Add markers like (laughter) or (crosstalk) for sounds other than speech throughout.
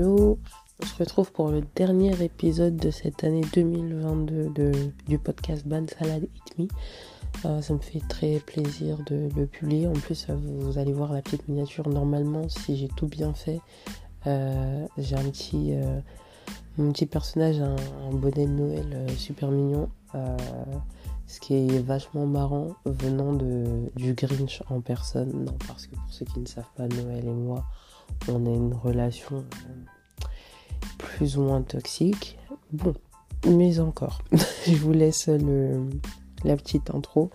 hello On se retrouve pour le dernier épisode de cette année 2022 de, du podcast Ban Salad Eat Me. Euh, ça me fait très plaisir de le publier. En plus, vous allez voir la petite miniature. Normalement, si j'ai tout bien fait, euh, j'ai un petit, euh, mon petit personnage, un, un bonnet de Noël super mignon. ce qui est vachement marrant venant de, du Grinch en personne. Non, parce que pour ceux qui ne savent pas, Noël et moi, on a une relation plus ou moins toxique. Bon, mais encore, (laughs) je vous laisse le, la petite intro.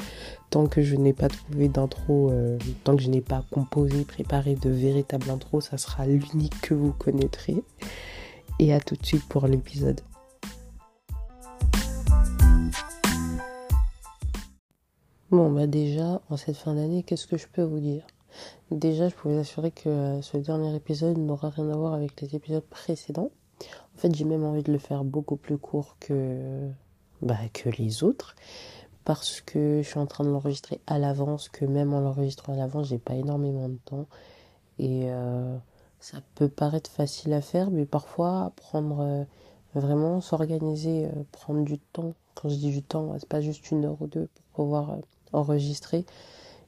Tant que je n'ai pas trouvé d'intro, euh, tant que je n'ai pas composé, préparé de véritable intro, ça sera l'unique que vous connaîtrez. Et à tout de suite pour l'épisode. Bon, bah déjà, en cette fin d'année, qu'est-ce que je peux vous dire? Déjà, je peux vous assurer que euh, ce dernier épisode n'aura rien à voir avec les épisodes précédents. En fait, j'ai même envie de le faire beaucoup plus court que, bah, que les autres. Parce que je suis en train de l'enregistrer à l'avance, que même en l'enregistrant à l'avance, j'ai pas énormément de temps. Et euh, ça peut paraître facile à faire, mais parfois, prendre euh, vraiment s'organiser, prendre du temps. Quand je dis du temps, c'est pas juste une heure ou deux pour pouvoir enregistrer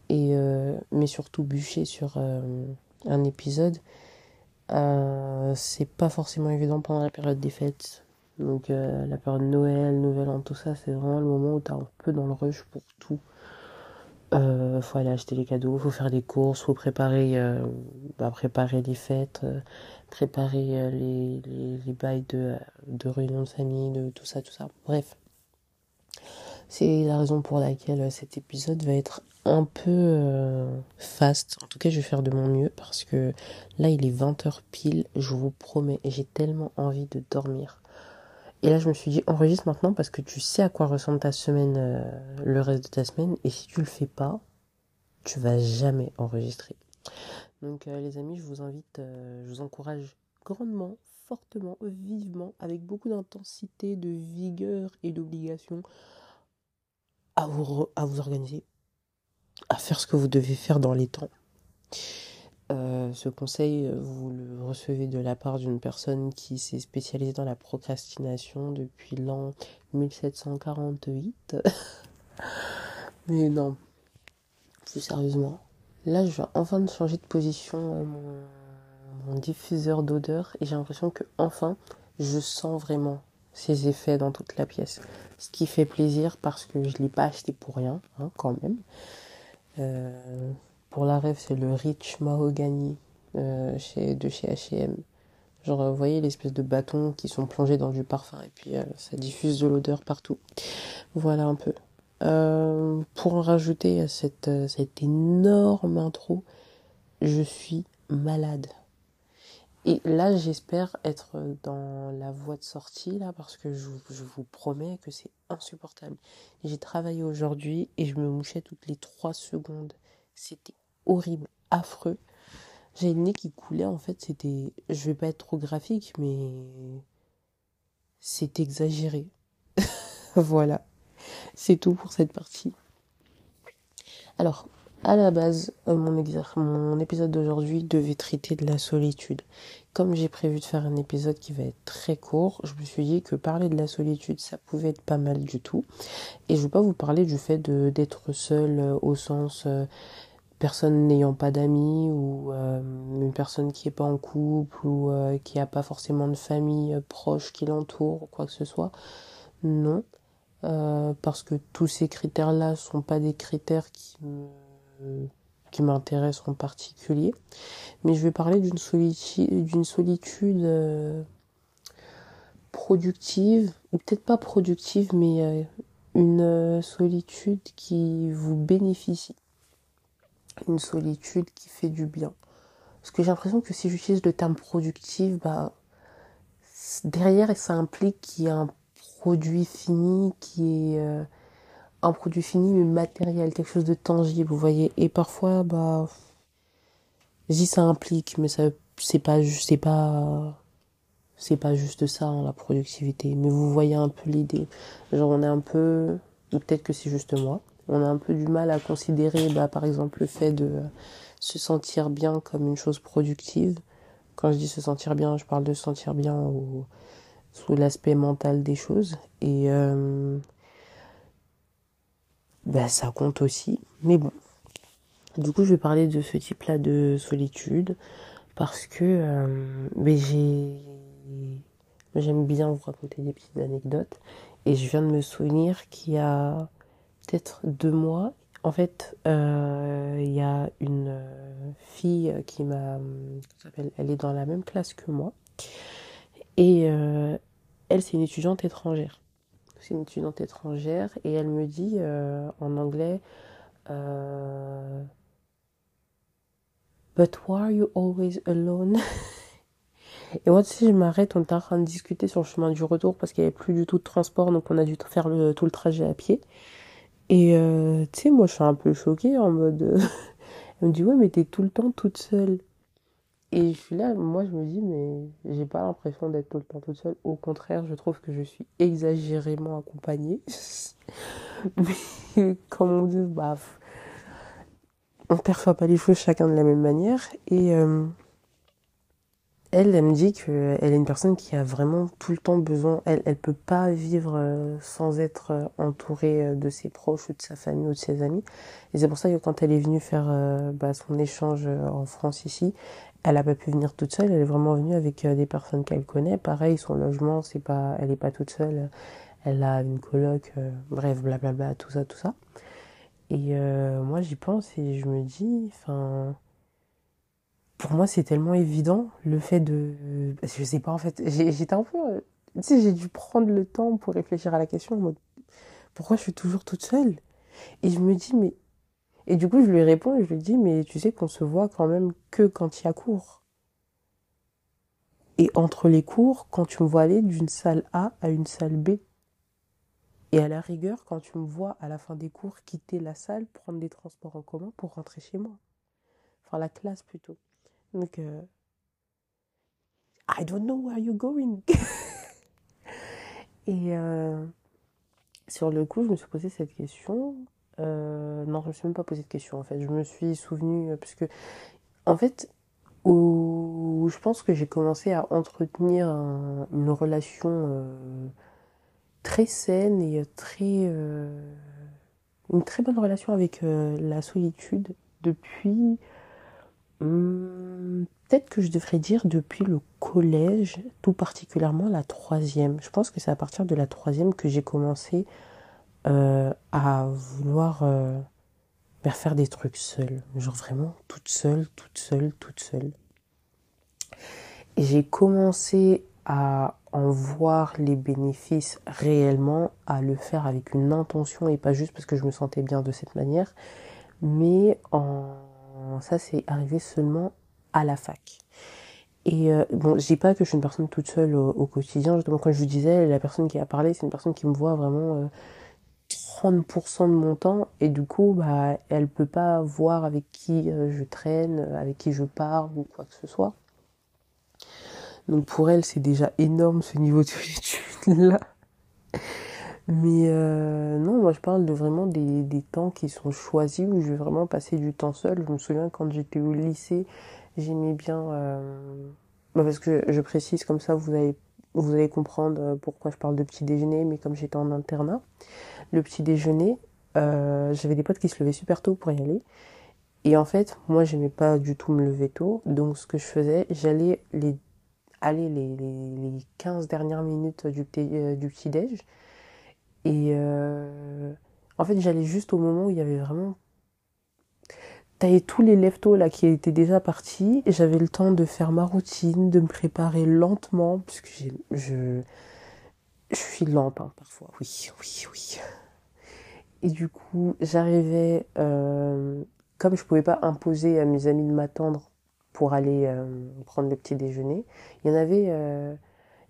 et euh, mais surtout bûcher sur euh, un épisode euh, c'est pas forcément évident pendant la période des fêtes donc la période de Noël, Nouvel An, tout ça, c'est vraiment le moment où t'es un peu dans le rush pour tout. Euh, faut aller acheter les cadeaux, faut faire des courses, faut préparer, bah, préparer les fêtes, préparer les, les, les, bails de, de réunion de famille, de tout ça, tout ça. Bref. C'est la raison pour laquelle cet épisode va être un peu euh, fast. En tout cas, je vais faire de mon mieux parce que là, il est 20h pile, je vous promets, et j'ai tellement envie de dormir. Et là, je me suis dit, enregistre maintenant parce que tu sais à quoi ressemble ta semaine, euh, le reste de ta semaine, et si tu le fais pas, tu vas jamais enregistrer. Donc, euh, les amis, je vous invite, je vous encourage grandement, fortement, vivement, avec beaucoup d'intensité, de vigueur et d'obligation à vous, à vous organiser à faire ce que vous devez faire dans les temps. Euh, ce conseil, vous le recevez de la part d'une personne qui s'est spécialisée dans la procrastination depuis l'an 1748. (laughs) Mais non, plus sérieusement, là je vais enfin changer de position euh, mon, mon diffuseur d'odeur et j'ai l'impression que enfin je sens vraiment ses effets dans toute la pièce. Ce qui fait plaisir parce que je ne l'ai pas acheté pour rien, hein, quand même. Euh, pour la rêve, c'est le Rich Mahogany euh, de chez H&M. Genre, vous voyez l'espèce de bâtons qui sont plongés dans du parfum et puis euh, ça diffuse de l'odeur partout. Voilà un peu. pour en rajouter à cette énorme intro, je suis malade. Et là, j'espère être dans la voie de sortie, là, parce que je, vous promets que c'est insupportable. J'ai travaillé aujourd'hui et je me mouchais toutes les trois secondes. C'était horrible, affreux. J'ai le nez qui coulait, en fait, c'était... Je vais pas être trop graphique, mais... C'est exagéré. (laughs) voilà. C'est tout pour cette partie. Alors, à la base, euh, mon, épisode d'aujourd'hui devait traiter de la solitude. Comme j'ai prévu de faire un épisode qui va être très court, je me suis dit que parler de la solitude, ça pouvait être pas mal du tout. Et je ne vais pas vous parler du fait d'être seul euh, au sens euh, personne n'ayant pas d'amis ou une personne qui est pas en couple ou qui a pas forcément de famille proche qui l'entoure ou quoi que ce soit. Non. parce que tous ces critères-là sont pas des critères qui me qui m'intéresse en particulier. Mais je vais parler d'une solitude, euh, productive, ou peut-être pas productive, mais euh, une euh, solitude qui vous bénéficie. Une solitude qui fait du bien. Parce que j'ai l'impression que si j'utilise le terme productive, bah, derrière ça implique qu'il y a un produit fini qui est un produit fini mais matériel, quelque chose de tangible, vous voyez. Et parfois, bah, je ça implique, mais ça, c'est pas, c'est pas, c'est pas juste ça, hein, la productivité. Mais vous voyez un peu l'idée. Genre, on est un peu, peut-être que c'est juste moi, on a un peu du mal à considérer, bah, par exemple, le fait de se sentir bien comme une chose productive. Quand je dis se sentir bien, je parle de se sentir bien sous l'aspect mental des choses. Et euh, ben, ça compte aussi. Mais bon. Du coup, je vais parler de ce type-là de solitude parce que euh, j'ai j'aime bien vous raconter des petites anecdotes et je viens de me souvenir qu'il y a peut-être deux mois, en fait, euh, il y a une fille qui m'a, elle est dans la même classe que moi et euh, elle c'est une étudiante étrangère. C'est une étudiante étrangère et elle me dit euh, en anglais. But why are you always alone? (laughs) Et moi, tu sais, je m'arrête, on était en train de discuter sur le chemin du retour parce qu'il n'y avait plus du tout de transport, donc on a dû faire tout le trajet à pied. Et euh, tu sais, moi, je suis un peu choquée en mode. Euh, (laughs) elle me dit, ouais, mais t'es tout le temps toute seule. Et je suis là, moi, je me dis, mais j'ai pas l'impression d'être tout le temps toute seule. Au contraire, je trouve que je suis exagérément accompagnée. (laughs) mais comme on dit, bah, on perçoit pas les choses chacun de la même manière. Et. Euh, elle, elle me dit qu'elle est une personne qui a vraiment tout le temps besoin, elle elle peut pas vivre euh, sans être euh, entourée euh, de ses proches ou de sa famille ou de ses amis. Et c'est pour ça que quand elle est venue faire bah, son échange en France ici, elle a pas pu venir toute seule, elle est vraiment venue avec des personnes qu'elle connaît. Pareil, son logement, c'est pas, elle est pas toute seule, elle a une coloc, bref, blablabla, tout ça, tout ça. Et moi, j'y pense et je me dis, enfin pour moi, c'est tellement évident le fait de. Je sais pas, en fait, j'étais un peu. Tu sais, j'ai dû prendre le temps pour réfléchir à la question en mode pourquoi je suis toujours toute seule? Et je me dis, mais. Et du coup, je lui réponds et je lui dis, mais tu sais qu'on se voit quand même que quand il y a cours. Et entre les cours, quand tu me vois aller d'une salle A à une salle B. Et à la rigueur, quand tu me vois à la fin des cours quitter la salle, prendre des transports en commun pour rentrer chez moi. Enfin, la classe plutôt. Donc, euh, I don't know where you're going. (laughs) Et euh, sur le coup, je me suis posé cette question. Euh, non, je me suis même pas posé de question en fait. Je me suis souvenu, parce que, en fait, où je pense que j'ai commencé à entretenir une relation très saine et très. une très bonne relation avec la solitude depuis Hmm, peut-être que je devrais dire depuis le collège, tout particulièrement la troisième. Je pense que c'est à partir de la troisième que j'ai commencé euh, à vouloir euh, faire des trucs seule. Genre vraiment toute seule, toute seule, toute seule. Et j'ai commencé à en voir les bénéfices réellement, à le faire avec une intention et pas juste parce que je me sentais bien de cette manière, mais en ça c'est arrivé seulement à la fac? Et euh, bon, je dis pas que je suis une personne toute seule au, quotidien. Justement, quand je vous disais, la personne qui a parlé, c'est une personne qui me voit vraiment 30% euh, de mon temps. Et du coup, bah, elle peut pas voir avec qui euh, je traîne, avec qui je parle ou quoi que ce soit. Donc pour elle, c'est déjà énorme ce niveau de solitude là. Mais euh, non, moi je parle de vraiment des, des, temps qui sont choisis où je vais vraiment passer du temps seul. Je me souviens quand j'étais au lycée, j'aimais bien... Euh, bah parce que je précise comme ça, vous allez, vous allez comprendre euh, pourquoi je parle de petit déjeuner, mais comme j'étais en internat, le petit déjeuner, euh, j'avais des potes qui se levaient super tôt pour y aller. Et en fait, moi j'aimais pas du tout me lever tôt, donc ce que je faisais, j'allais les, aller les, les, les 15 dernières minutes du, du petit déj et euh, en fait, j'allais juste au moment où il y avait vraiment. T'avais tous les leftos là qui étaient déjà partis. J'avais le temps de faire ma routine, de me préparer lentement, puisque je, suis lente hein, parfois. Oui, oui, oui. Et du coup, j'arrivais, euh, comme je pouvais pas imposer à mes amis de m'attendre pour aller euh, prendre le petit déjeuner, il y en avait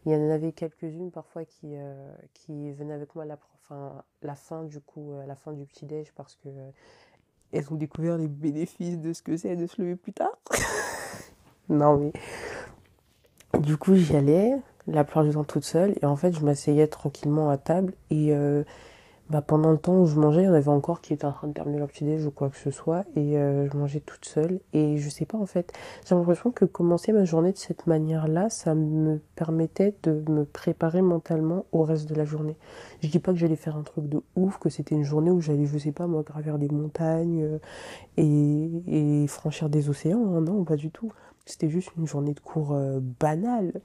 il y en avait quelques-unes parfois qui, euh, venaient avec moi la, fin du coup, euh, la fin du petit déj parce que euh, elles ont découvert les bénéfices de ce que c'est de se lever plus tard. (laughs) non mais du coup j'y allais la plupart du temps toute seule et en fait je m'asseyais tranquillement à table et bah, pendant le temps où je mangeais, il y en avait encore qui étaient en train de terminer leur petit déj ou quoi que ce soit, et euh, je mangeais toute seule. Et je sais pas en fait, j'ai l'impression que commencer ma journée de cette manière-là, ça me permettait de me préparer mentalement au reste de la journée. Je dis pas que j'allais faire un truc de ouf, que c'était une journée où j'allais, je sais pas moi, gravir des montagnes euh, et, franchir des océans. Hein, non, pas du tout. C'était juste une journée de cours euh, banale.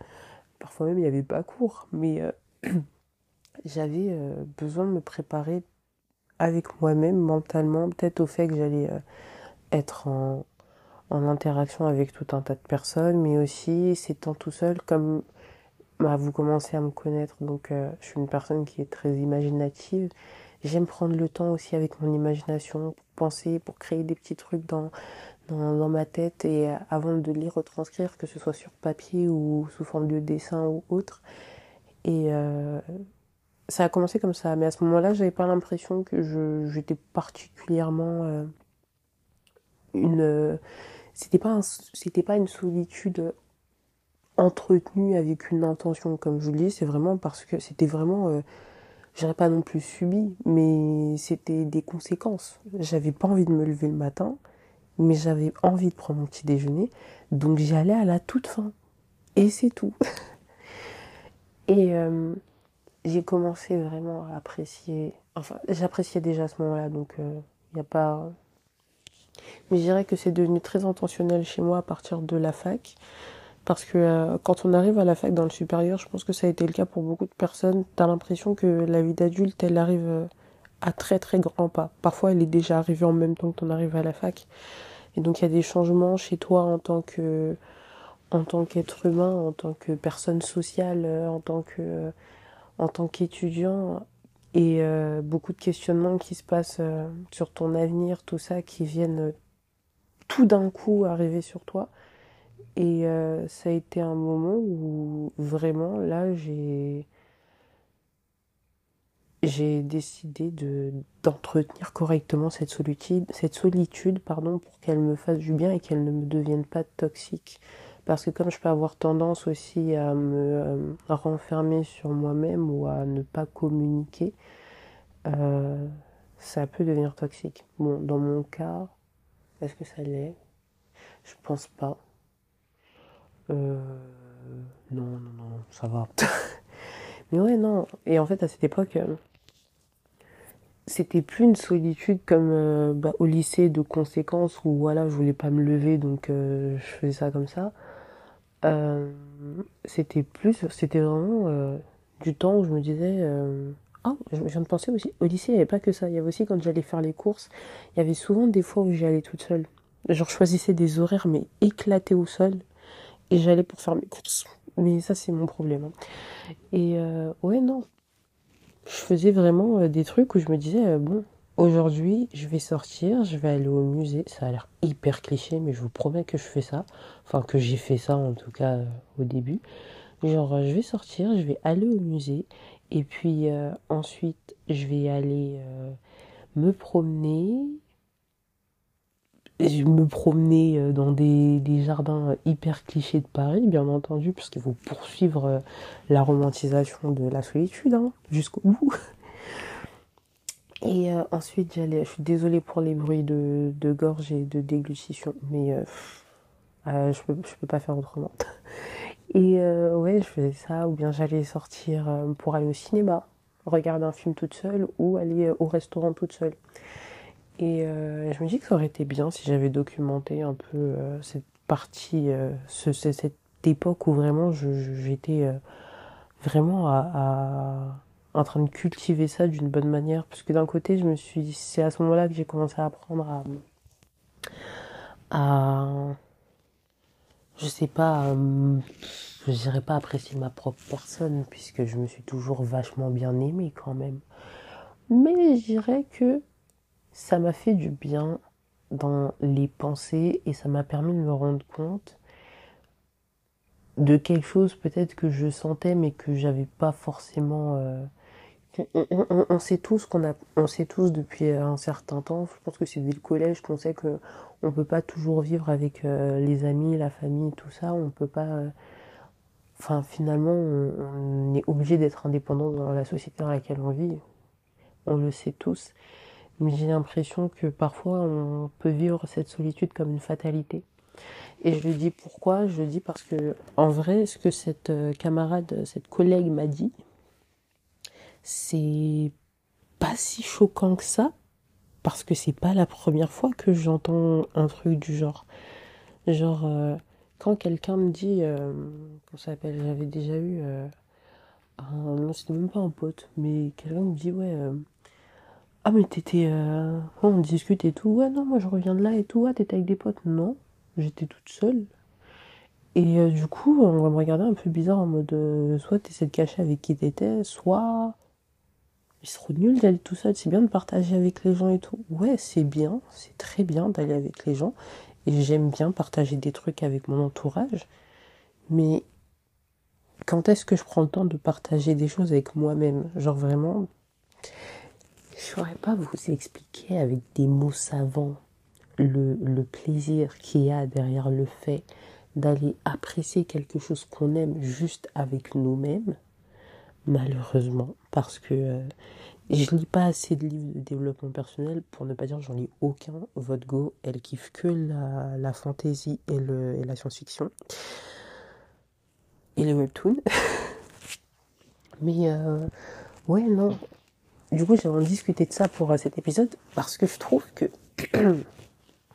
Parfois même il n'y avait pas cours, mais j'avais euh, besoin de me préparer avec moi-même mentalement, peut-être au fait que j'allais euh, être en, en, interaction avec tout un tas de personnes, mais aussi s'étant tout seul, comme bah, vous commencez à me connaître, donc euh, je suis une personne qui est très imaginative. J'aime prendre le temps aussi avec mon imagination pour penser, pour créer des petits trucs dans, dans, dans ma tête et avant de les retranscrire, que ce soit sur papier ou sous forme de dessin ou autre. Et ça a commencé comme ça, mais à ce moment-là, j'avais pas l'impression que j'étais particulièrement euh, une. Euh, c'était pas c'était pas une solitude entretenue avec une intention, comme je vous le dis. C'est vraiment parce que c'était vraiment. Euh, J'aurais pas non plus subi, mais c'était des conséquences. J'avais pas envie de me lever le matin, mais j'avais envie de prendre mon petit déjeuner, donc j'y allais à la toute fin. Et c'est tout. (laughs) Et euh, j'ai commencé vraiment à apprécier. Enfin, j'appréciais déjà à ce moment-là, donc il euh, n'y a pas. Mais je dirais que c'est devenu très intentionnel chez moi à partir de la fac. Parce que euh, quand on arrive à la fac dans le supérieur, je pense que ça a été le cas pour beaucoup de personnes. T'as l'impression que la vie d'adulte, elle arrive euh, à très très grands pas. Parfois, elle est déjà arrivée en même temps que ton arrives à la fac. Et donc, il y a des changements chez toi en tant que, en tant qu'être humain, en tant que personne sociale, en tant que, en tant qu'étudiant et euh, beaucoup de questionnements qui se passent euh, sur ton avenir, tout ça, qui viennent euh, tout d'un coup arriver sur toi. Et ça a été un moment où vraiment là j'ai j'ai décidé de d'entretenir correctement cette solitude, cette solitude pardon, pour qu'elle me fasse du bien et qu'elle ne me devienne pas toxique. Parce que comme je peux avoir tendance aussi à me euh, renfermer sur moi-même ou à ne pas communiquer, euh, ça peut devenir toxique. Bon, dans mon cas, est-ce que ça l'est? Je pense pas. Euh, non, non, non, ça va. (laughs) Mais ouais, non. Et en fait, à cette époque, c'était plus une solitude comme bah, au lycée de conséquences où voilà, je voulais pas me lever donc je faisais ça comme ça. Euh, c'était plus, c'était vraiment euh, du temps où je me disais, euh, oh, je viens de penser aussi, au lycée, il n'y avait pas que ça. Il y avait aussi quand j'allais faire les courses, il y avait souvent des fois où j'y allais toute seule. Genre, je choisissais des horaires, mais éclatés au sol, et j'allais pour faire mes courses. Mais ça, c'est mon problème. Hein. Et ouais, non. Je faisais vraiment des trucs où je me disais, bon, Aujourd'hui, je vais sortir, je vais aller au musée. Ça a l'air hyper cliché, mais je vous promets que je fais ça. Enfin, que j'ai fait ça en tout cas euh, au début. Genre, euh, je vais sortir, je vais aller au musée. Et puis euh, ensuite, je vais aller me promener. Je me promener dans des, jardins hyper clichés de Paris, bien entendu, puisqu'il faut poursuivre la romantisation de la solitude hein, jusqu'au bout. (laughs) Et euh, ensuite, j'allais, je suis désolée pour les bruits de, de gorge et de déglutition, mais euh, euh, je peux, je peux pas faire autrement. (laughs) Et ouais, je faisais ça, ou bien j'allais sortir pour aller au cinéma, regarder un film toute seule, ou aller au restaurant toute seule. Et je me dis que ça aurait été bien si j'avais documenté un peu cette partie, ce, cette époque où vraiment j'étais vraiment à en train de cultiver ça d'une bonne manière. Parce que d'un côté, je me suis, c'est à ce moment-là que j'ai commencé à apprendre à, à, je sais pas, je dirais pas apprécier ma propre personne, puisque je me suis toujours vachement bien aimée quand même. Mais je dirais que ça m'a fait du bien dans les pensées et ça m'a permis de me rendre compte de quelque chose peut-être que je sentais mais que j'avais pas forcément euh, on, sait tous qu'on a, on sait tous depuis un certain temps. Je pense que c'est dès le collège qu'on sait que on peut pas toujours vivre avec euh, les amis, la famille, tout ça. On peut pas. Euh, enfin, finalement, on, est obligé d'être indépendant dans la société dans laquelle on vit. on le sait tous. Mais j'ai l'impression que parfois on peut vivre cette solitude comme une fatalité. Et je le dis pourquoi? Je le dis parce que, en vrai, ce que cette euh, camarade, cette collègue m'a dit, c'est pas si choquant que ça, parce que c'est pas la première fois que j'entends un truc du genre. Genre, euh, quand quelqu'un me dit, euh, ça s'appelle, j'avais déjà eu, euh, un, non, c'était même pas un pote, mais quelqu'un me dit, ouais, euh, ah, mais t'étais, on discute et tout, ouais, non, moi je reviens de là et tout, ah, t'étais avec des potes, non, j'étais toute seule. Et du coup, on va me regarder un peu bizarre en mode, soit t'essaies de cacher avec qui t'étais, soit c'est trop nul d'aller tout seul, c'est bien de partager avec les gens et tout. Ouais, c'est bien, c'est très bien d'aller avec les gens. Et j'aime bien partager des trucs avec mon entourage. Mais quand est-ce que je prends le temps de partager des choses avec moi-même? Genre vraiment, je saurais pas vous expliquer avec des mots savants le, le plaisir qu'il y a derrière le fait d'aller apprécier quelque chose qu'on aime juste avec nous-mêmes malheureusement, parce que euh, je lis pas assez de livres de développement personnel, pour ne pas dire j'en lis aucun. Votre go, elle kiffe que la, la fantasy et, la science-fiction. Et les webtoons. (laughs) Mais euh, ouais, non. Du coup, j'aimerais discuter de ça pour euh, cet épisode, parce que je trouve que... (clears throat)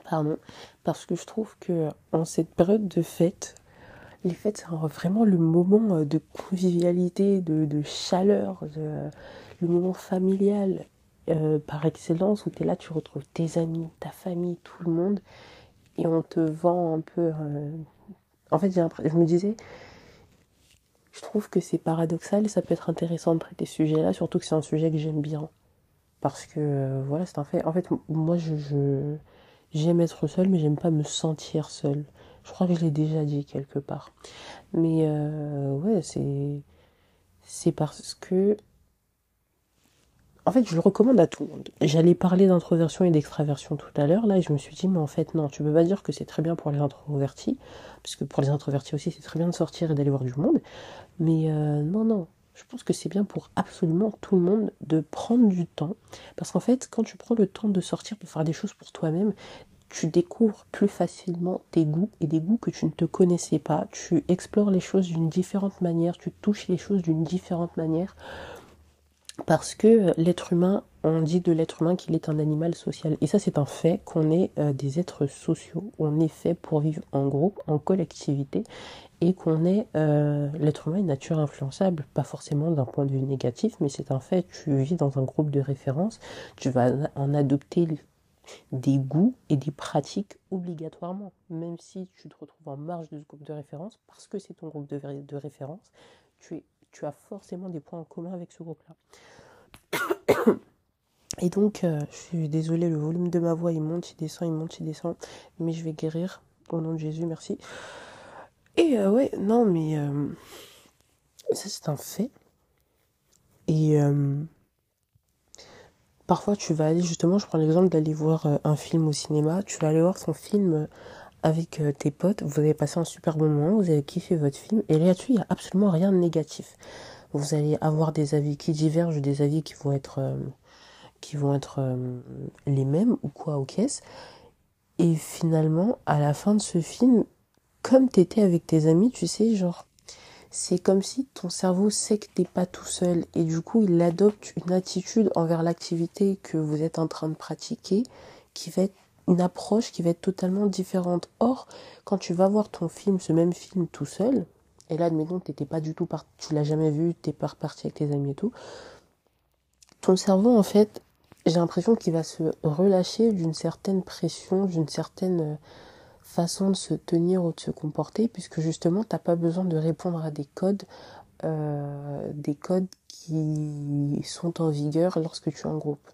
Pardon. Parce que je trouve que en cette période de fête, les fêtes, c'est vraiment le moment euh, de convivialité, de, chaleur, le moment familial euh, par excellence où tu es là, tu retrouves tes amis, ta famille, tout le monde, et on te vend un peu. Euh... En fait, je me disais, je trouve que c'est paradoxal et ça peut être intéressant de traiter ce sujet-là, surtout que c'est un sujet que j'aime bien. Parce que, voilà, c'est un fait. En fait, moi, je j'aime être seule, mais j'aime pas me sentir seule. Je crois que je l'ai déjà dit quelque part. Mais euh, ouais, c'est c'est parce que en fait, je le recommande à tout le monde. J'allais parler d'introversion et d'extraversion tout à l'heure, là, et je me suis dit, mais en fait, non, tu peux pas dire que c'est très bien pour les introvertis, puisque pour les introvertis aussi, c'est très bien de sortir et d'aller voir du monde. Mais euh, non, non, je pense que c'est bien pour absolument tout le monde de prendre du temps. Parce qu'en fait, quand tu prends le temps de sortir pour faire des choses pour toi-même, tu découvres plus facilement tes goûts et des goûts que tu ne te connaissais pas. Tu explores les choses d'une différente manière, tu touches les choses d'une différente manière. Parce que l'être humain, on dit de l'être humain qu'il est un animal social. Et ça, c'est un fait qu'on est euh, des êtres sociaux. On est fait pour vivre en groupe, en collectivité. Et qu'on est. Euh, l'être humain est nature influençable. Pas forcément d'un point de vue négatif, mais c'est un fait. Tu vis dans un groupe de référence. Tu vas en adopter des goûts et des pratiques obligatoirement. Même si tu te retrouves en marge de ce groupe de référence, parce que c'est ton groupe de, référence, tu as forcément des points en commun avec ce groupe-là. (coughs) Et donc, euh, je suis désolée, le volume de ma voix, il monte, il descend, il monte, il descend. Mais je vais guérir. Au nom de Jésus, merci. Et euh, ouais, non, mais euh, ça, c'est un fait. Et parfois, tu vas aller, justement, je prends l'exemple d'aller voir un film au cinéma. Tu vas aller voir son film avec euh, tes potes, vous avez passé un super bon moment, vous avez kiffé votre film, et là-dessus, il n'y a absolument rien de négatif. Vous allez avoir des avis qui divergent, des avis qui vont être, euh, qui vont être euh, les mêmes, ou quoi, ou qu'est-ce. Et finalement, à la fin de ce film, comme t'étais avec tes amis, tu sais, genre, c'est comme si ton cerveau sait que t'es pas tout seul, et du coup, il adopte une attitude envers l'activité que vous êtes en train de pratiquer, qui va être une approche qui va être totalement différente. Or, quand tu vas voir ton film, ce même film tout seul, et là, admettons, t'étais pas du tout par... tu l'as jamais vu, t'es pas reparti avec tes amis et tout, ton cerveau, en fait, j'ai l'impression qu'il va se relâcher d'une certaine pression, d'une certaine euh, façon de se tenir ou de se comporter, puisque justement, t'as pas besoin de répondre à des codes, euh, des codes qui sont en vigueur lorsque tu es en groupe.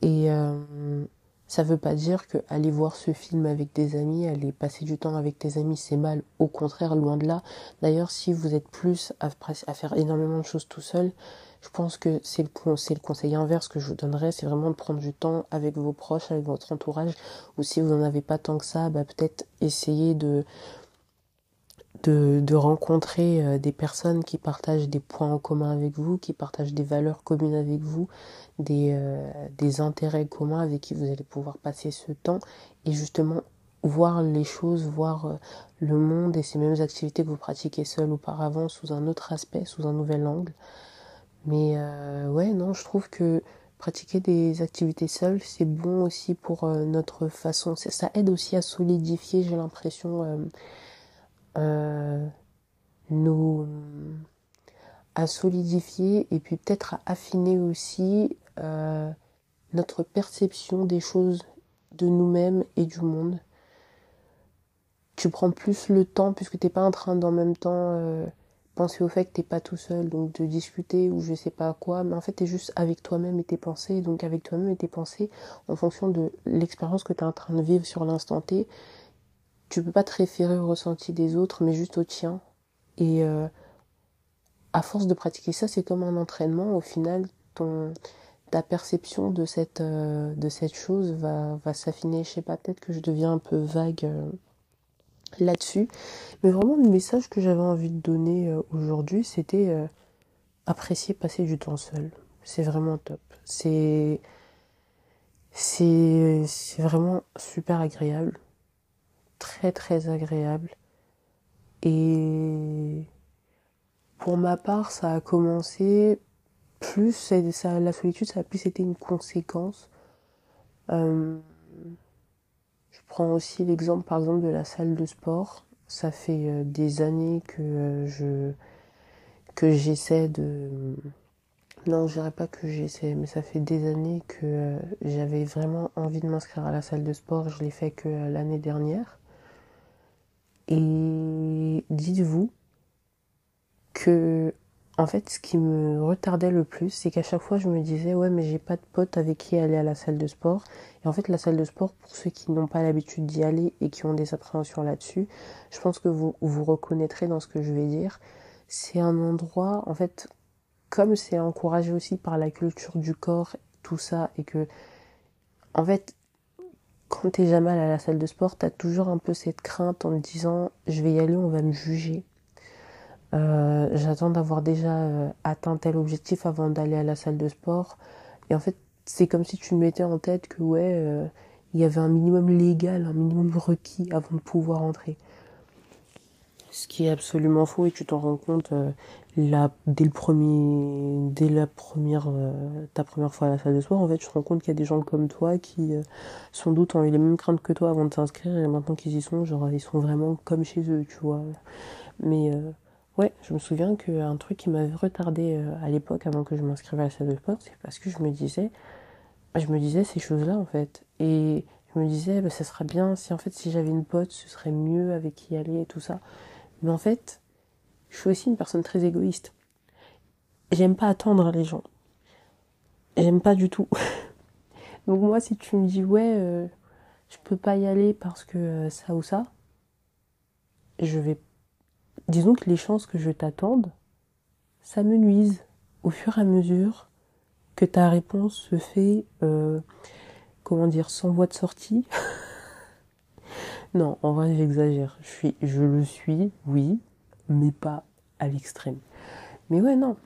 Et euh, ça veut pas dire que aller voir ce film avec des amis, aller passer du temps avec tes amis, c'est mal. Au contraire, loin de là. D'ailleurs, si vous êtes plus à, faire énormément de choses tout seul, je pense que c'est le, conseil inverse que je vous donnerais, c'est vraiment de prendre du temps avec vos proches, avec votre entourage. Ou si vous n'en avez pas tant que ça, bah, peut-être essayer de rencontrer euh, des personnes qui partagent des points en commun avec vous, qui partagent des valeurs communes avec vous, des, euh, des intérêts communs avec qui vous allez pouvoir passer ce temps et justement voir les choses, voir euh, le monde et ces mêmes activités que vous pratiquez seul auparavant sous un autre aspect, sous un nouvel angle. Mais euh, ouais, non, je trouve que pratiquer des activités seules, c'est bon aussi pour euh, notre façon. Ça aide aussi à solidifier, j'ai l'impression, euh, nos à solidifier et puis peut-être à affiner aussi notre perception des choses de nous-mêmes et du monde. Tu prends plus le temps puisque t'es pas en train d'en même temps penser au fait que t'es pas tout seul, donc de discuter ou je sais pas quoi, mais en fait t'es juste avec toi-même et tes pensées, donc avec toi-même et tes pensées en fonction de l'expérience que t'es en train de vivre sur l'instant T. Tu peux pas te référer au ressenti des autres, mais juste au tien. Et euh, à force de pratiquer ça, c'est comme un entraînement. Au final, ton, ta perception de cette, euh, de cette chose va, va s'affiner. Je sais pas, peut-être que je deviens un peu vague euh, là-dessus. Mais vraiment, le message que j'avais envie de donner euh, aujourd'hui, c'était euh, apprécier passer du temps seul. C'est vraiment top. C'est, c'est, vraiment super agréable. Très, très agréable. Et pour ma part, ça a commencé plus, ça, la solitude, ça a plus été une conséquence. Euh, prends aussi l'exemple, par exemple, de la salle de sport. Ça fait euh, des années que euh, je que j'essaie de non, je dirais pas que j'essaie, mais ça fait des années que euh, j'avais vraiment envie de m'inscrire à la salle de sport. Je l'ai fait que l'année dernière. Et dites-vous que en fait, ce qui me retardait le plus, c'est qu'à chaque fois, je me disais, ouais, mais j'ai pas de potes avec qui aller à la salle de sport. Et en fait, la salle de sport, pour ceux qui n'ont pas l'habitude d'y aller et qui ont des appréhensions là-dessus, je pense que vous vous reconnaîtrez dans ce que je vais dire. C'est un endroit, en fait, comme c'est encouragé aussi par la culture du corps, tout ça, et que, en fait, quand t'es jamais allé à la salle de sport, t'as toujours un peu cette crainte en te disant, je vais y aller, on va me juger. Euh, j'attends d'avoir déjà euh, atteint tel objectif avant d'aller à la salle de sport. Et en fait, c'est comme si tu me mettais en tête que ouais, euh, il y avait un minimum légal, un minimum requis avant de pouvoir entrer. Ce qui est absolument faux et tu t'en rends compte là, dès le premier, dès la première, ta première fois à la salle de sport. En fait, tu te rends compte qu'il y a des gens comme toi qui, sans doute, ont eu les mêmes craintes que toi avant de s'inscrire et maintenant qu'ils y sont, genre, ils sont vraiment comme chez eux, tu vois. Mais Ouais, je me souviens qu'un truc qui m'avait retardé euh, à l'époque avant que je m'inscrive à la salle de sport, c'est parce que je me disais, je me disais ces choses-là en fait. Et je me disais, bah, ça serait bien si en fait si j'avais une pote, ce serait mieux avec qui aller et tout ça. Mais en fait, je suis aussi une personne très égoïste. J'aime pas attendre les gens. J'aime pas du tout. (laughs) Donc moi, si tu me dis ouais, euh, je peux pas y aller parce que euh, ça ou ça, je vais disons que les chances que je t'attende, ça me nuise au fur et à mesure que ta réponse se fait, euh, comment dire, sans voie de sortie. (laughs) non, en vrai, j'exagère. Je suis, je le suis, oui, mais pas à l'extrême. Mais ouais, non.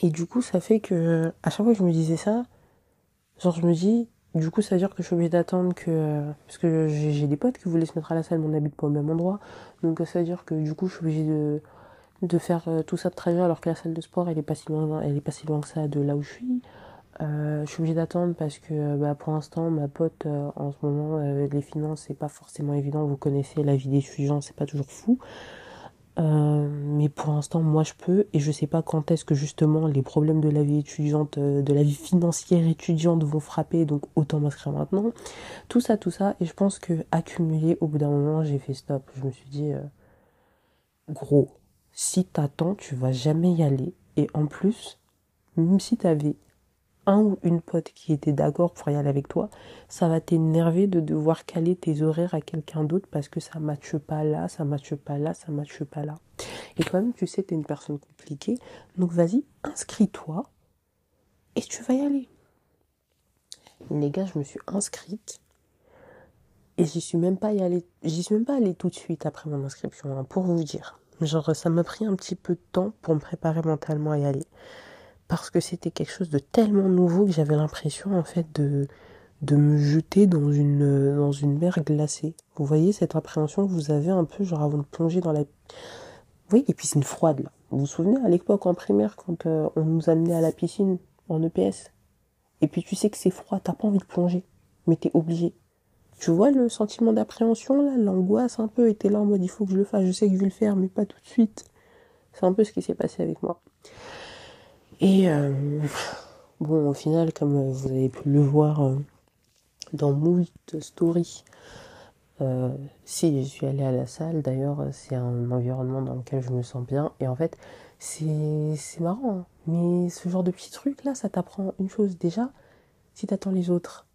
Et du coup, ça fait que, à chaque fois que je me disais ça, genre, je me dis, du coup, ça veut dire que je suis obligée d'attendre que. Parce que j'ai des potes qui voulaient se mettre à la salle, mais on n'habite pas au même endroit. Donc, ça veut dire que du coup, je suis obligée de, de faire euh, tout ça de trajet alors que la salle de sport, elle est pas si loin, elle est pas si loin que ça de là où je suis. Euh, je suis obligée d'attendre parce que bah, pour l'instant, ma pote, euh, en ce moment, euh, les finances, c'est pas forcément évident. Vous connaissez la vie d'étudiant, c'est pas toujours fou. Euh, mais pour l'instant, moi, je peux, et je sais pas quand est-ce que justement les problèmes de la vie étudiante, euh, de la vie financière étudiante vont frapper, donc autant m'inscrire maintenant. Tout ça, tout ça, et je pense que accumulé, au bout d'un moment, j'ai fait stop. Je me suis dit, euh, gros, si t'attends, tu vas jamais y aller. Et en plus, même si t'avais un ou une pote qui était d'accord pour y aller avec toi, ça va t'énerver de devoir caler tes horaires à quelqu'un d'autre parce que ça matche pas là, ça matche pas là, ça matche pas là. Et toi-même, tu sais, t'es une personne compliquée, donc vas-y, inscris-toi et tu vas y aller. Les gars, je me suis inscrite Et j'y suis même pas allée, j'y suis même pas allée tout de suite après mon inscription, hein, pour vous dire. Genre, ça m'a pris un petit peu de temps pour me préparer mentalement à y aller. Parce que c'était quelque chose de tellement nouveau que j'avais l'impression, en fait, de, de me jeter dans une, dans une mer glacée. Vous voyez cette appréhension que vous avez un peu, genre, avant de plonger dans la, oui, et puis c'est une froide, là. Vous vous souvenez, à l'époque, en primaire, quand euh, on nous amenait à la piscine, en EPS. Et puis tu sais que c'est froid, t'as pas envie de plonger. Mais t'es obligé. Tu vois le sentiment d'appréhension là, l'angoisse un peu, était là en mode il faut que je le fasse, je sais que je vais le faire, mais pas tout de suite. C'est un peu ce qui s'est passé avec moi. Et euh, bon, au final, comme vous avez pu le voir euh, dans Moult Story, euh, si je suis allée à la salle, d'ailleurs, c'est un environnement dans lequel je me sens bien. Et en fait, c'est marrant. Hein. Mais ce genre de petits trucs là, ça t'apprend une chose. Déjà, si t'attends les autres,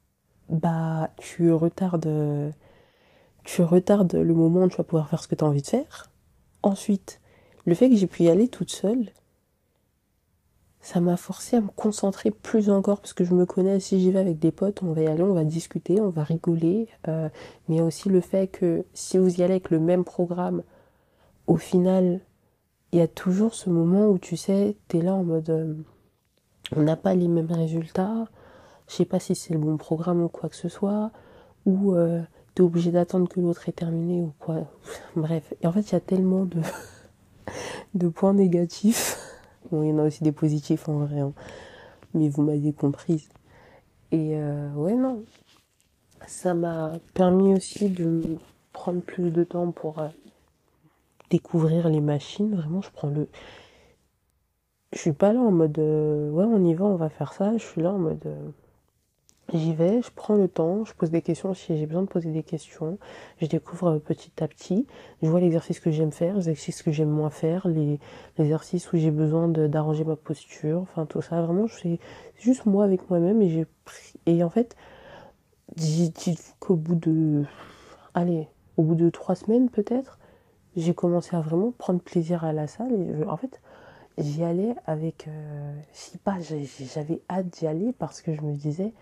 bah tu retardes tu retardes le moment où tu vas pouvoir faire ce que tu as envie de faire. Ensuite, le fait que j'ai pu y aller toute seule, ça m'a forcé à me concentrer plus encore parce que je me connais, si j'y vais avec des potes, on va y aller, on va discuter, on va rigoler. Euh, mais aussi le fait que si vous y allez avec le même programme, au final, il y a toujours ce moment où tu sais, tu es là en mode euh, on n'a pas les mêmes résultats, je sais pas si c'est le bon programme ou quoi que ce soit, ou euh, tu es obligé d'attendre que l'autre ait terminé ou quoi. Bref, et en fait, il y a tellement de, (laughs) de points négatifs. Bon, il y en a aussi des positifs en vrai, hein. mais vous m'avez comprise. Et euh, ouais, non, ça m'a permis aussi de prendre plus de temps pour euh, découvrir les machines. Vraiment, je prends le, je suis pas là en mode ouais on y va on va faire ça je suis là en mode J'y vais, je prends le temps, je pose des questions si j'ai besoin de poser des questions. Je découvre euh, petit à petit. Je vois l'exercice que j'aime faire, les exercices que j'aime moins faire, les, exercices où j'ai besoin d'arranger ma posture, enfin tout ça. Vraiment, je fais juste moi avec moi-même et j'ai pris. Et en fait, dites qu'au bout de. Allez, au bout de trois semaines peut-être, j'ai commencé à vraiment prendre plaisir à la salle. En fait, j'y allais avec. Euh, je sais pas, j'avais hâte d'y aller parce que je me disais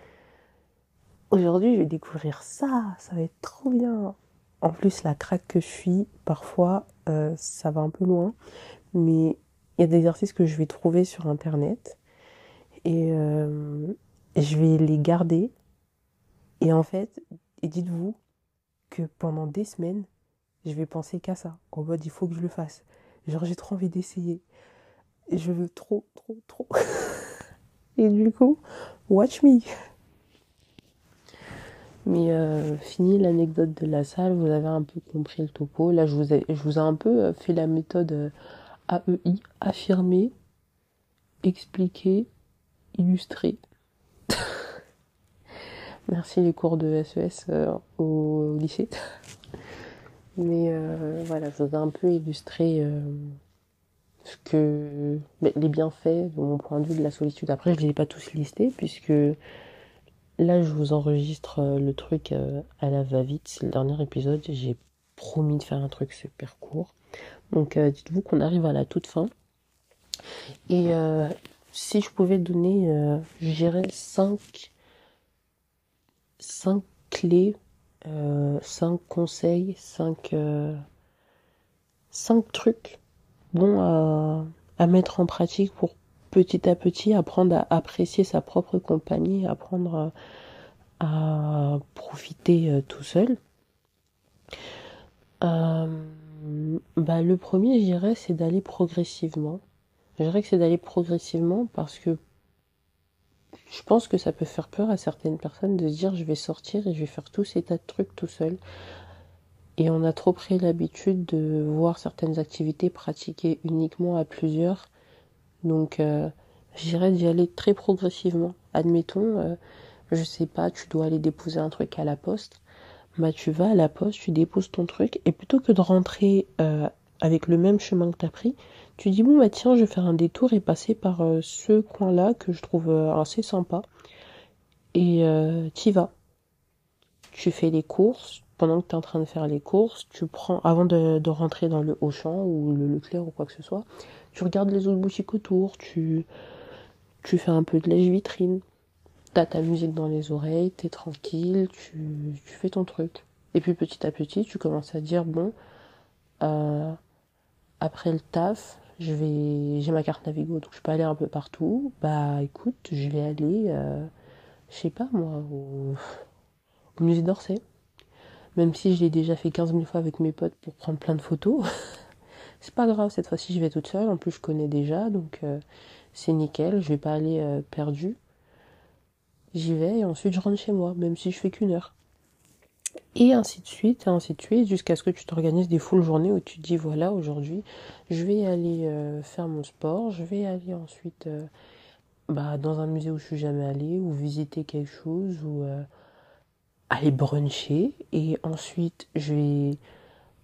aujourd'hui je vais découvrir ça, ça va être trop bien. En plus, la craque que je suis, parfois, euh, ça va un peu loin, mais il y a des exercices que je vais trouver sur internet et euh, je vais les garder. Et en fait, dites-vous que pendant des semaines, je vais penser qu'à ça. En mode, il faut que je le fasse. Genre, j'ai trop envie d'essayer. Je veux trop, trop, trop. (laughs) et du coup, watch me. Mais euh, fini l'anecdote de la salle, vous avez un peu compris le topo. Là, je vous ai, je vous ai un peu euh, fait la méthode euh, AEI, affirmer, expliquer, illustrer. (laughs) Merci les cours de SES e au, lycée. Mais voilà, je vous ai un peu illustré ce que les bienfaits de mon point de vue de la solitude. Après, je ne les ai pas tous listés puisque Là, je vous enregistre euh, le truc euh, à la va-vite. C'est le dernier épisode. J'ai promis de faire un truc super court. Donc, euh, dites-vous qu'on arrive à la toute fin. Et si je pouvais donner, je dirais 5, 5 clés, 5 conseils, 5, 5 trucs bons à, à mettre en pratique pour petit à petit apprendre à apprécier sa propre compagnie, apprendre à, profiter euh, tout seul. Euh, bah, le premier, je c'est d'aller progressivement. Je que c'est d'aller progressivement parce que je pense que ça peut faire peur à certaines personnes de se dire je vais sortir et je vais faire tous ces tas de trucs tout seul. Et on a trop pris l'habitude de voir certaines activités pratiquées uniquement à plusieurs donc, euh, j'irais d'y aller très progressivement. Admettons, euh, je sais pas, tu dois aller déposer un truc à la poste. Bah, tu vas à la poste, tu déposes ton truc, et plutôt que de rentrer euh, avec le même chemin que tu as pris, tu dis bon bah tiens, je vais faire un détour et passer par ce coin-là que je trouve assez sympa. Et tu vas. Tu fais les courses. Pendant que tu es en train de faire les courses, tu prends, avant de, de rentrer dans le Auchan ou le Leclerc ou quoi que ce soit, tu regardes les autres boutiques autour, tu, tu fais un peu de lèche-vitrine, t'as ta musique dans les oreilles, t'es tranquille, tu, fais ton truc. Et puis petit à petit, tu commences à dire, bon, euh, après le taf, j'ai ma carte Navigo, donc je peux aller un peu partout. Bah écoute, je vais aller, euh, je sais pas moi, au, au musée d'Orsay. Même si je l'ai déjà fait 15 000 fois avec mes potes pour prendre plein de photos. (laughs) c'est pas grave, cette fois-ci je vais toute seule. En plus, je connais déjà, donc euh, c'est nickel. Je vais pas aller euh, perdu. J'y vais et ensuite je rentre chez moi, même si je fais qu'une heure. Et ainsi de suite, et ainsi de suite, jusqu'à ce que tu t'organises des full journées où tu te dis voilà, aujourd'hui, je vais aller euh, faire mon sport, je vais aller ensuite euh, bah, dans un musée où je suis jamais allée, ou visiter quelque chose, ou aller bruncher, et ensuite je vais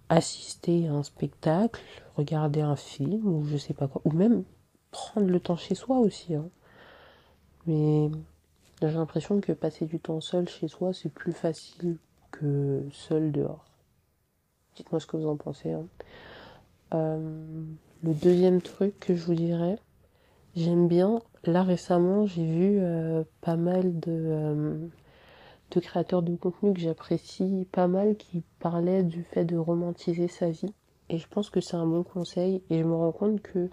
assister à un spectacle, regarder un film, ou je sais pas quoi, ou même prendre le temps chez soi aussi. Hein. Mais j'ai l'impression que passer du temps seul chez soi, c'est plus facile que seul dehors. Dites-moi ce que vous en pensez. Hein. Euh, le deuxième truc que je vous dirais, j'aime bien, là récemment j'ai vu euh, pas mal de, euh, de créateurs de contenu que j'apprécie pas mal qui parlaient du fait de romantiser sa vie. Et je pense que c'est un bon conseil et je me rends compte que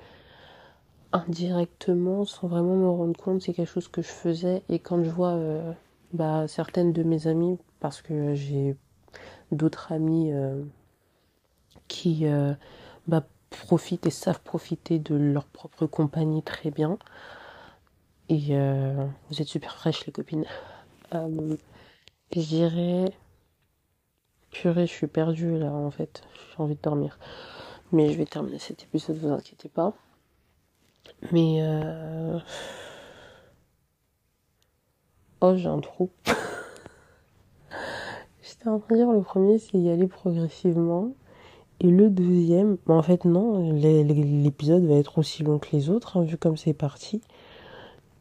indirectement, sans vraiment me rendre compte, c'est quelque chose que je faisais et quand je vois bah, certaines de mes amies parce que j'ai d'autres amis euh, qui euh, bah, profitent et savent profiter de leur propre compagnie très bien. Et euh, vous êtes super fraîches les copines. Je dirais... Purée, je suis perdue là en fait. J'ai envie de dormir. Mais je vais terminer cet épisode, vous inquiétez pas. Mais... Oh, j'ai un trou. (laughs) J'étais en train de dire le premier, c'est y aller progressivement. Et le deuxième, bah, en fait non, l'épisode va être aussi long que les autres, hein, vu comme c'est parti.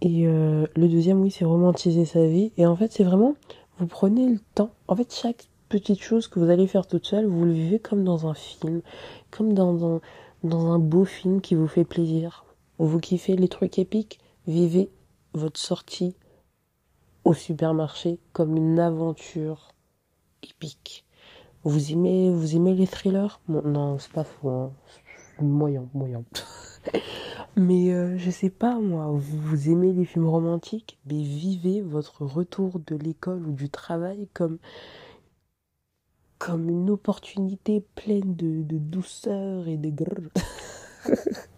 Et euh, le deuxième, oui, c'est romantiser sa vie. Et en fait, c'est vraiment, vous prenez le temps. En fait, chaque petite chose que vous allez faire toute seule, vous le vivez comme dans un film, comme dans un, dans un beau film qui vous fait plaisir. Vous kiffez les trucs épiques, vivez votre sortie au supermarché comme une aventure épique. Vous aimez, vous aimez les thrillers? Non, c'est pas faux. Hein. Moyen, moyen. (laughs) Mais euh, je sais pas moi, vous, aimez les films romantiques Mais vivez votre retour de l'école ou du travail comme comme une opportunité pleine de, douceur et de grrr. (laughs)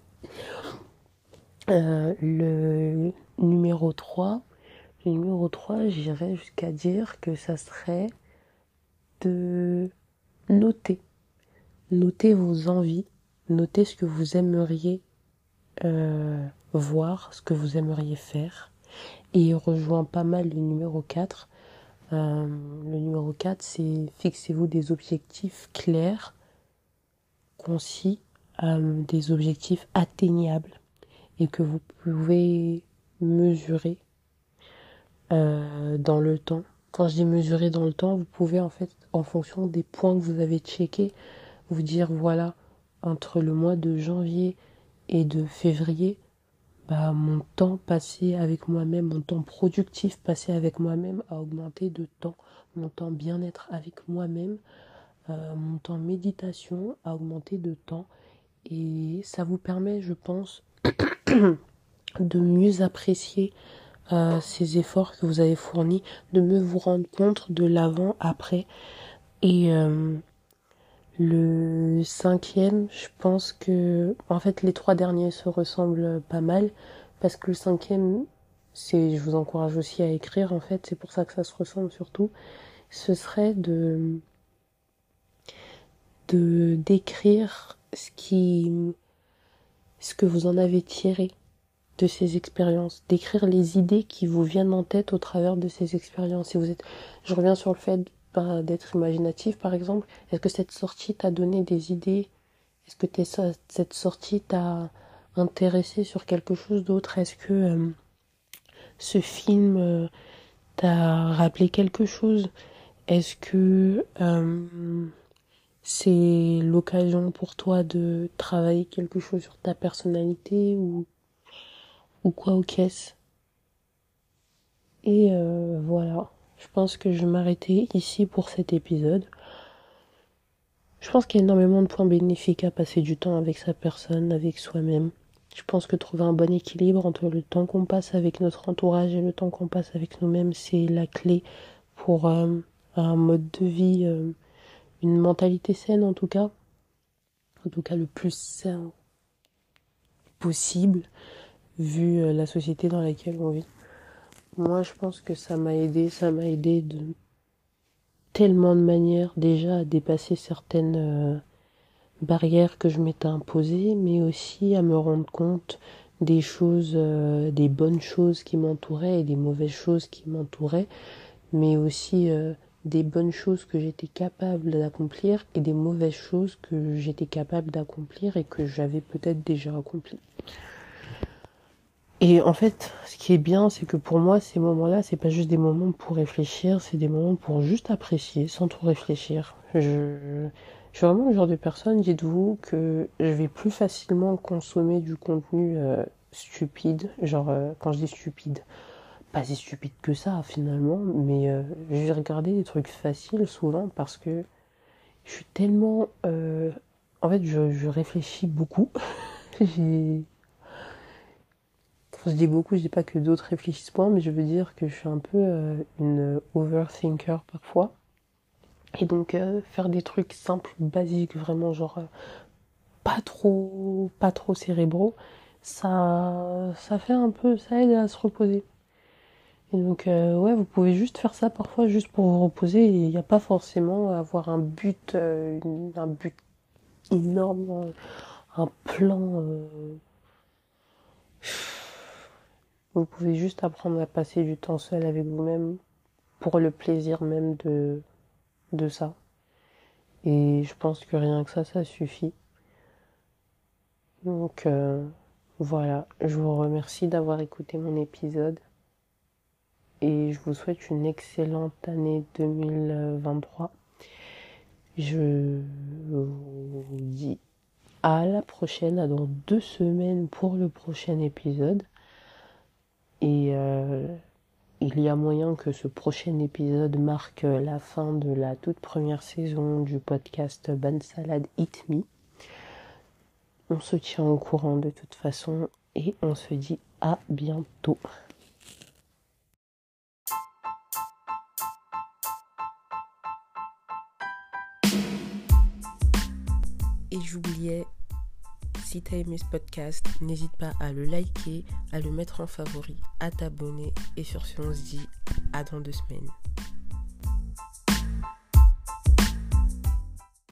Euh, le numéro 3, le numéro 3, j'irais jusqu'à dire que ça serait de noter. Noter vos envies, noter ce que vous aimeriez euh, voir, ce que vous aimeriez faire. Et rejoint pas mal le numéro 4. Euh, le numéro 4, c'est fixez-vous des objectifs clairs, concis, euh, des objectifs atteignables et que vous pouvez mesurer dans le temps quand je dis mesurer dans le temps, vous pouvez en fait, en fonction des points que vous avez checkés, vous dire voilà, entre le mois de janvier et de février, bah, mon temps passé avec moi-même, mon temps productif passé avec moi-même a augmenté de temps. Mon temps bien-être avec moi-même, euh, mon temps méditation a augmenté de temps. Et ça vous permet, je pense, (coughs) de mieux apprécier ces efforts que vous avez fournis, de me vous rendre compte de l'avant, après. Et euh, le cinquième, je pense que, en fait, les trois derniers se ressemblent pas mal, parce que le cinquième, c'est, je vous encourage aussi à écrire, en fait, c'est pour ça que ça se ressemble surtout, ce serait de, de, d'écrire ce qui, ce que vous en avez tiré de ces expériences, d'écrire les idées qui vous viennent en tête au travers de ces expériences. Si vous êtes, je reviens sur le fait d'être imaginatif, par exemple. Est-ce que cette sortie t'a donné des idées? Est-ce que cette sortie t'a intéressé sur quelque chose d'autre? Est-ce que euh, ce film euh, t'a rappelé quelque chose? Est-ce que euh, c'est l'occasion pour toi de travailler quelque chose sur ta personnalité ou ou quoi caisses. Et voilà, Je pense que je vais m'arrêter ici pour cet épisode. Je pense qu'il y a énormément de points bénéfiques à passer du temps avec sa personne, avec soi-même. Je pense que trouver un bon équilibre entre le temps qu'on passe avec notre entourage et le temps qu'on passe avec nous-mêmes, c'est la clé pour euh, un mode de vie, euh, une mentalité saine en tout cas. En tout cas le plus sain possible vu euh, la société dans laquelle on vit. Moi je pense que ça m'a aidé, ça m'a aidé de tellement de manières déjà à dépasser certaines barrières que je m'étais imposées, mais aussi à me rendre compte des choses, euh, des bonnes choses qui m'entouraient et des mauvaises choses qui m'entouraient, mais aussi euh, des bonnes choses que j'étais capable d'accomplir et des mauvaises choses que j'étais capable d'accomplir et que j'avais peut-être déjà accompli. Et en fait, ce qui est bien, c'est que pour moi, ces moments-là, c'est pas juste des moments pour réfléchir, c'est des moments pour juste apprécier, sans trop réfléchir. Je, je suis vraiment le genre de personne, dites-vous, que je vais plus facilement consommer du contenu euh, stupide. Genre, euh, quand je dis stupide, pas si stupide que ça finalement, mais euh, je vais regarder des trucs faciles souvent parce que je suis tellement. en fait, je, réfléchis beaucoup. (laughs) J'ai. Quand je dis beaucoup, je dis pas que d'autres réfléchissent pas, mais je veux dire que je suis un peu une overthinker parfois. Et donc euh, faire des trucs simples, basiques, vraiment genre euh, pas trop, pas trop cérébraux, ça, ça fait un peu, ça aide à se reposer. Et donc euh, ouais, vous pouvez juste faire ça parfois juste pour vous reposer. Il n'y a pas forcément à avoir un but, un but énorme, un plan. Vous pouvez juste apprendre à passer du temps seul avec vous-même pour le plaisir même de de ça. Et je pense que rien que ça, ça suffit. Donc euh, voilà, je vous remercie d'avoir écouté mon épisode. Et je vous souhaite une excellente année 2023. Je vous dis à la prochaine, à dans deux semaines pour le prochain épisode. Et euh, il y a moyen que ce prochain épisode marque la fin de la toute première saison du podcast Ban Salade Eat Me. On se tient au courant de toute façon et on se dit à bientôt. Et j'oubliais si tu ce podcast, n'hésite pas à le liker, à le mettre en favori, à t'abonner. Et sur ce, on se dit à dans deux semaines.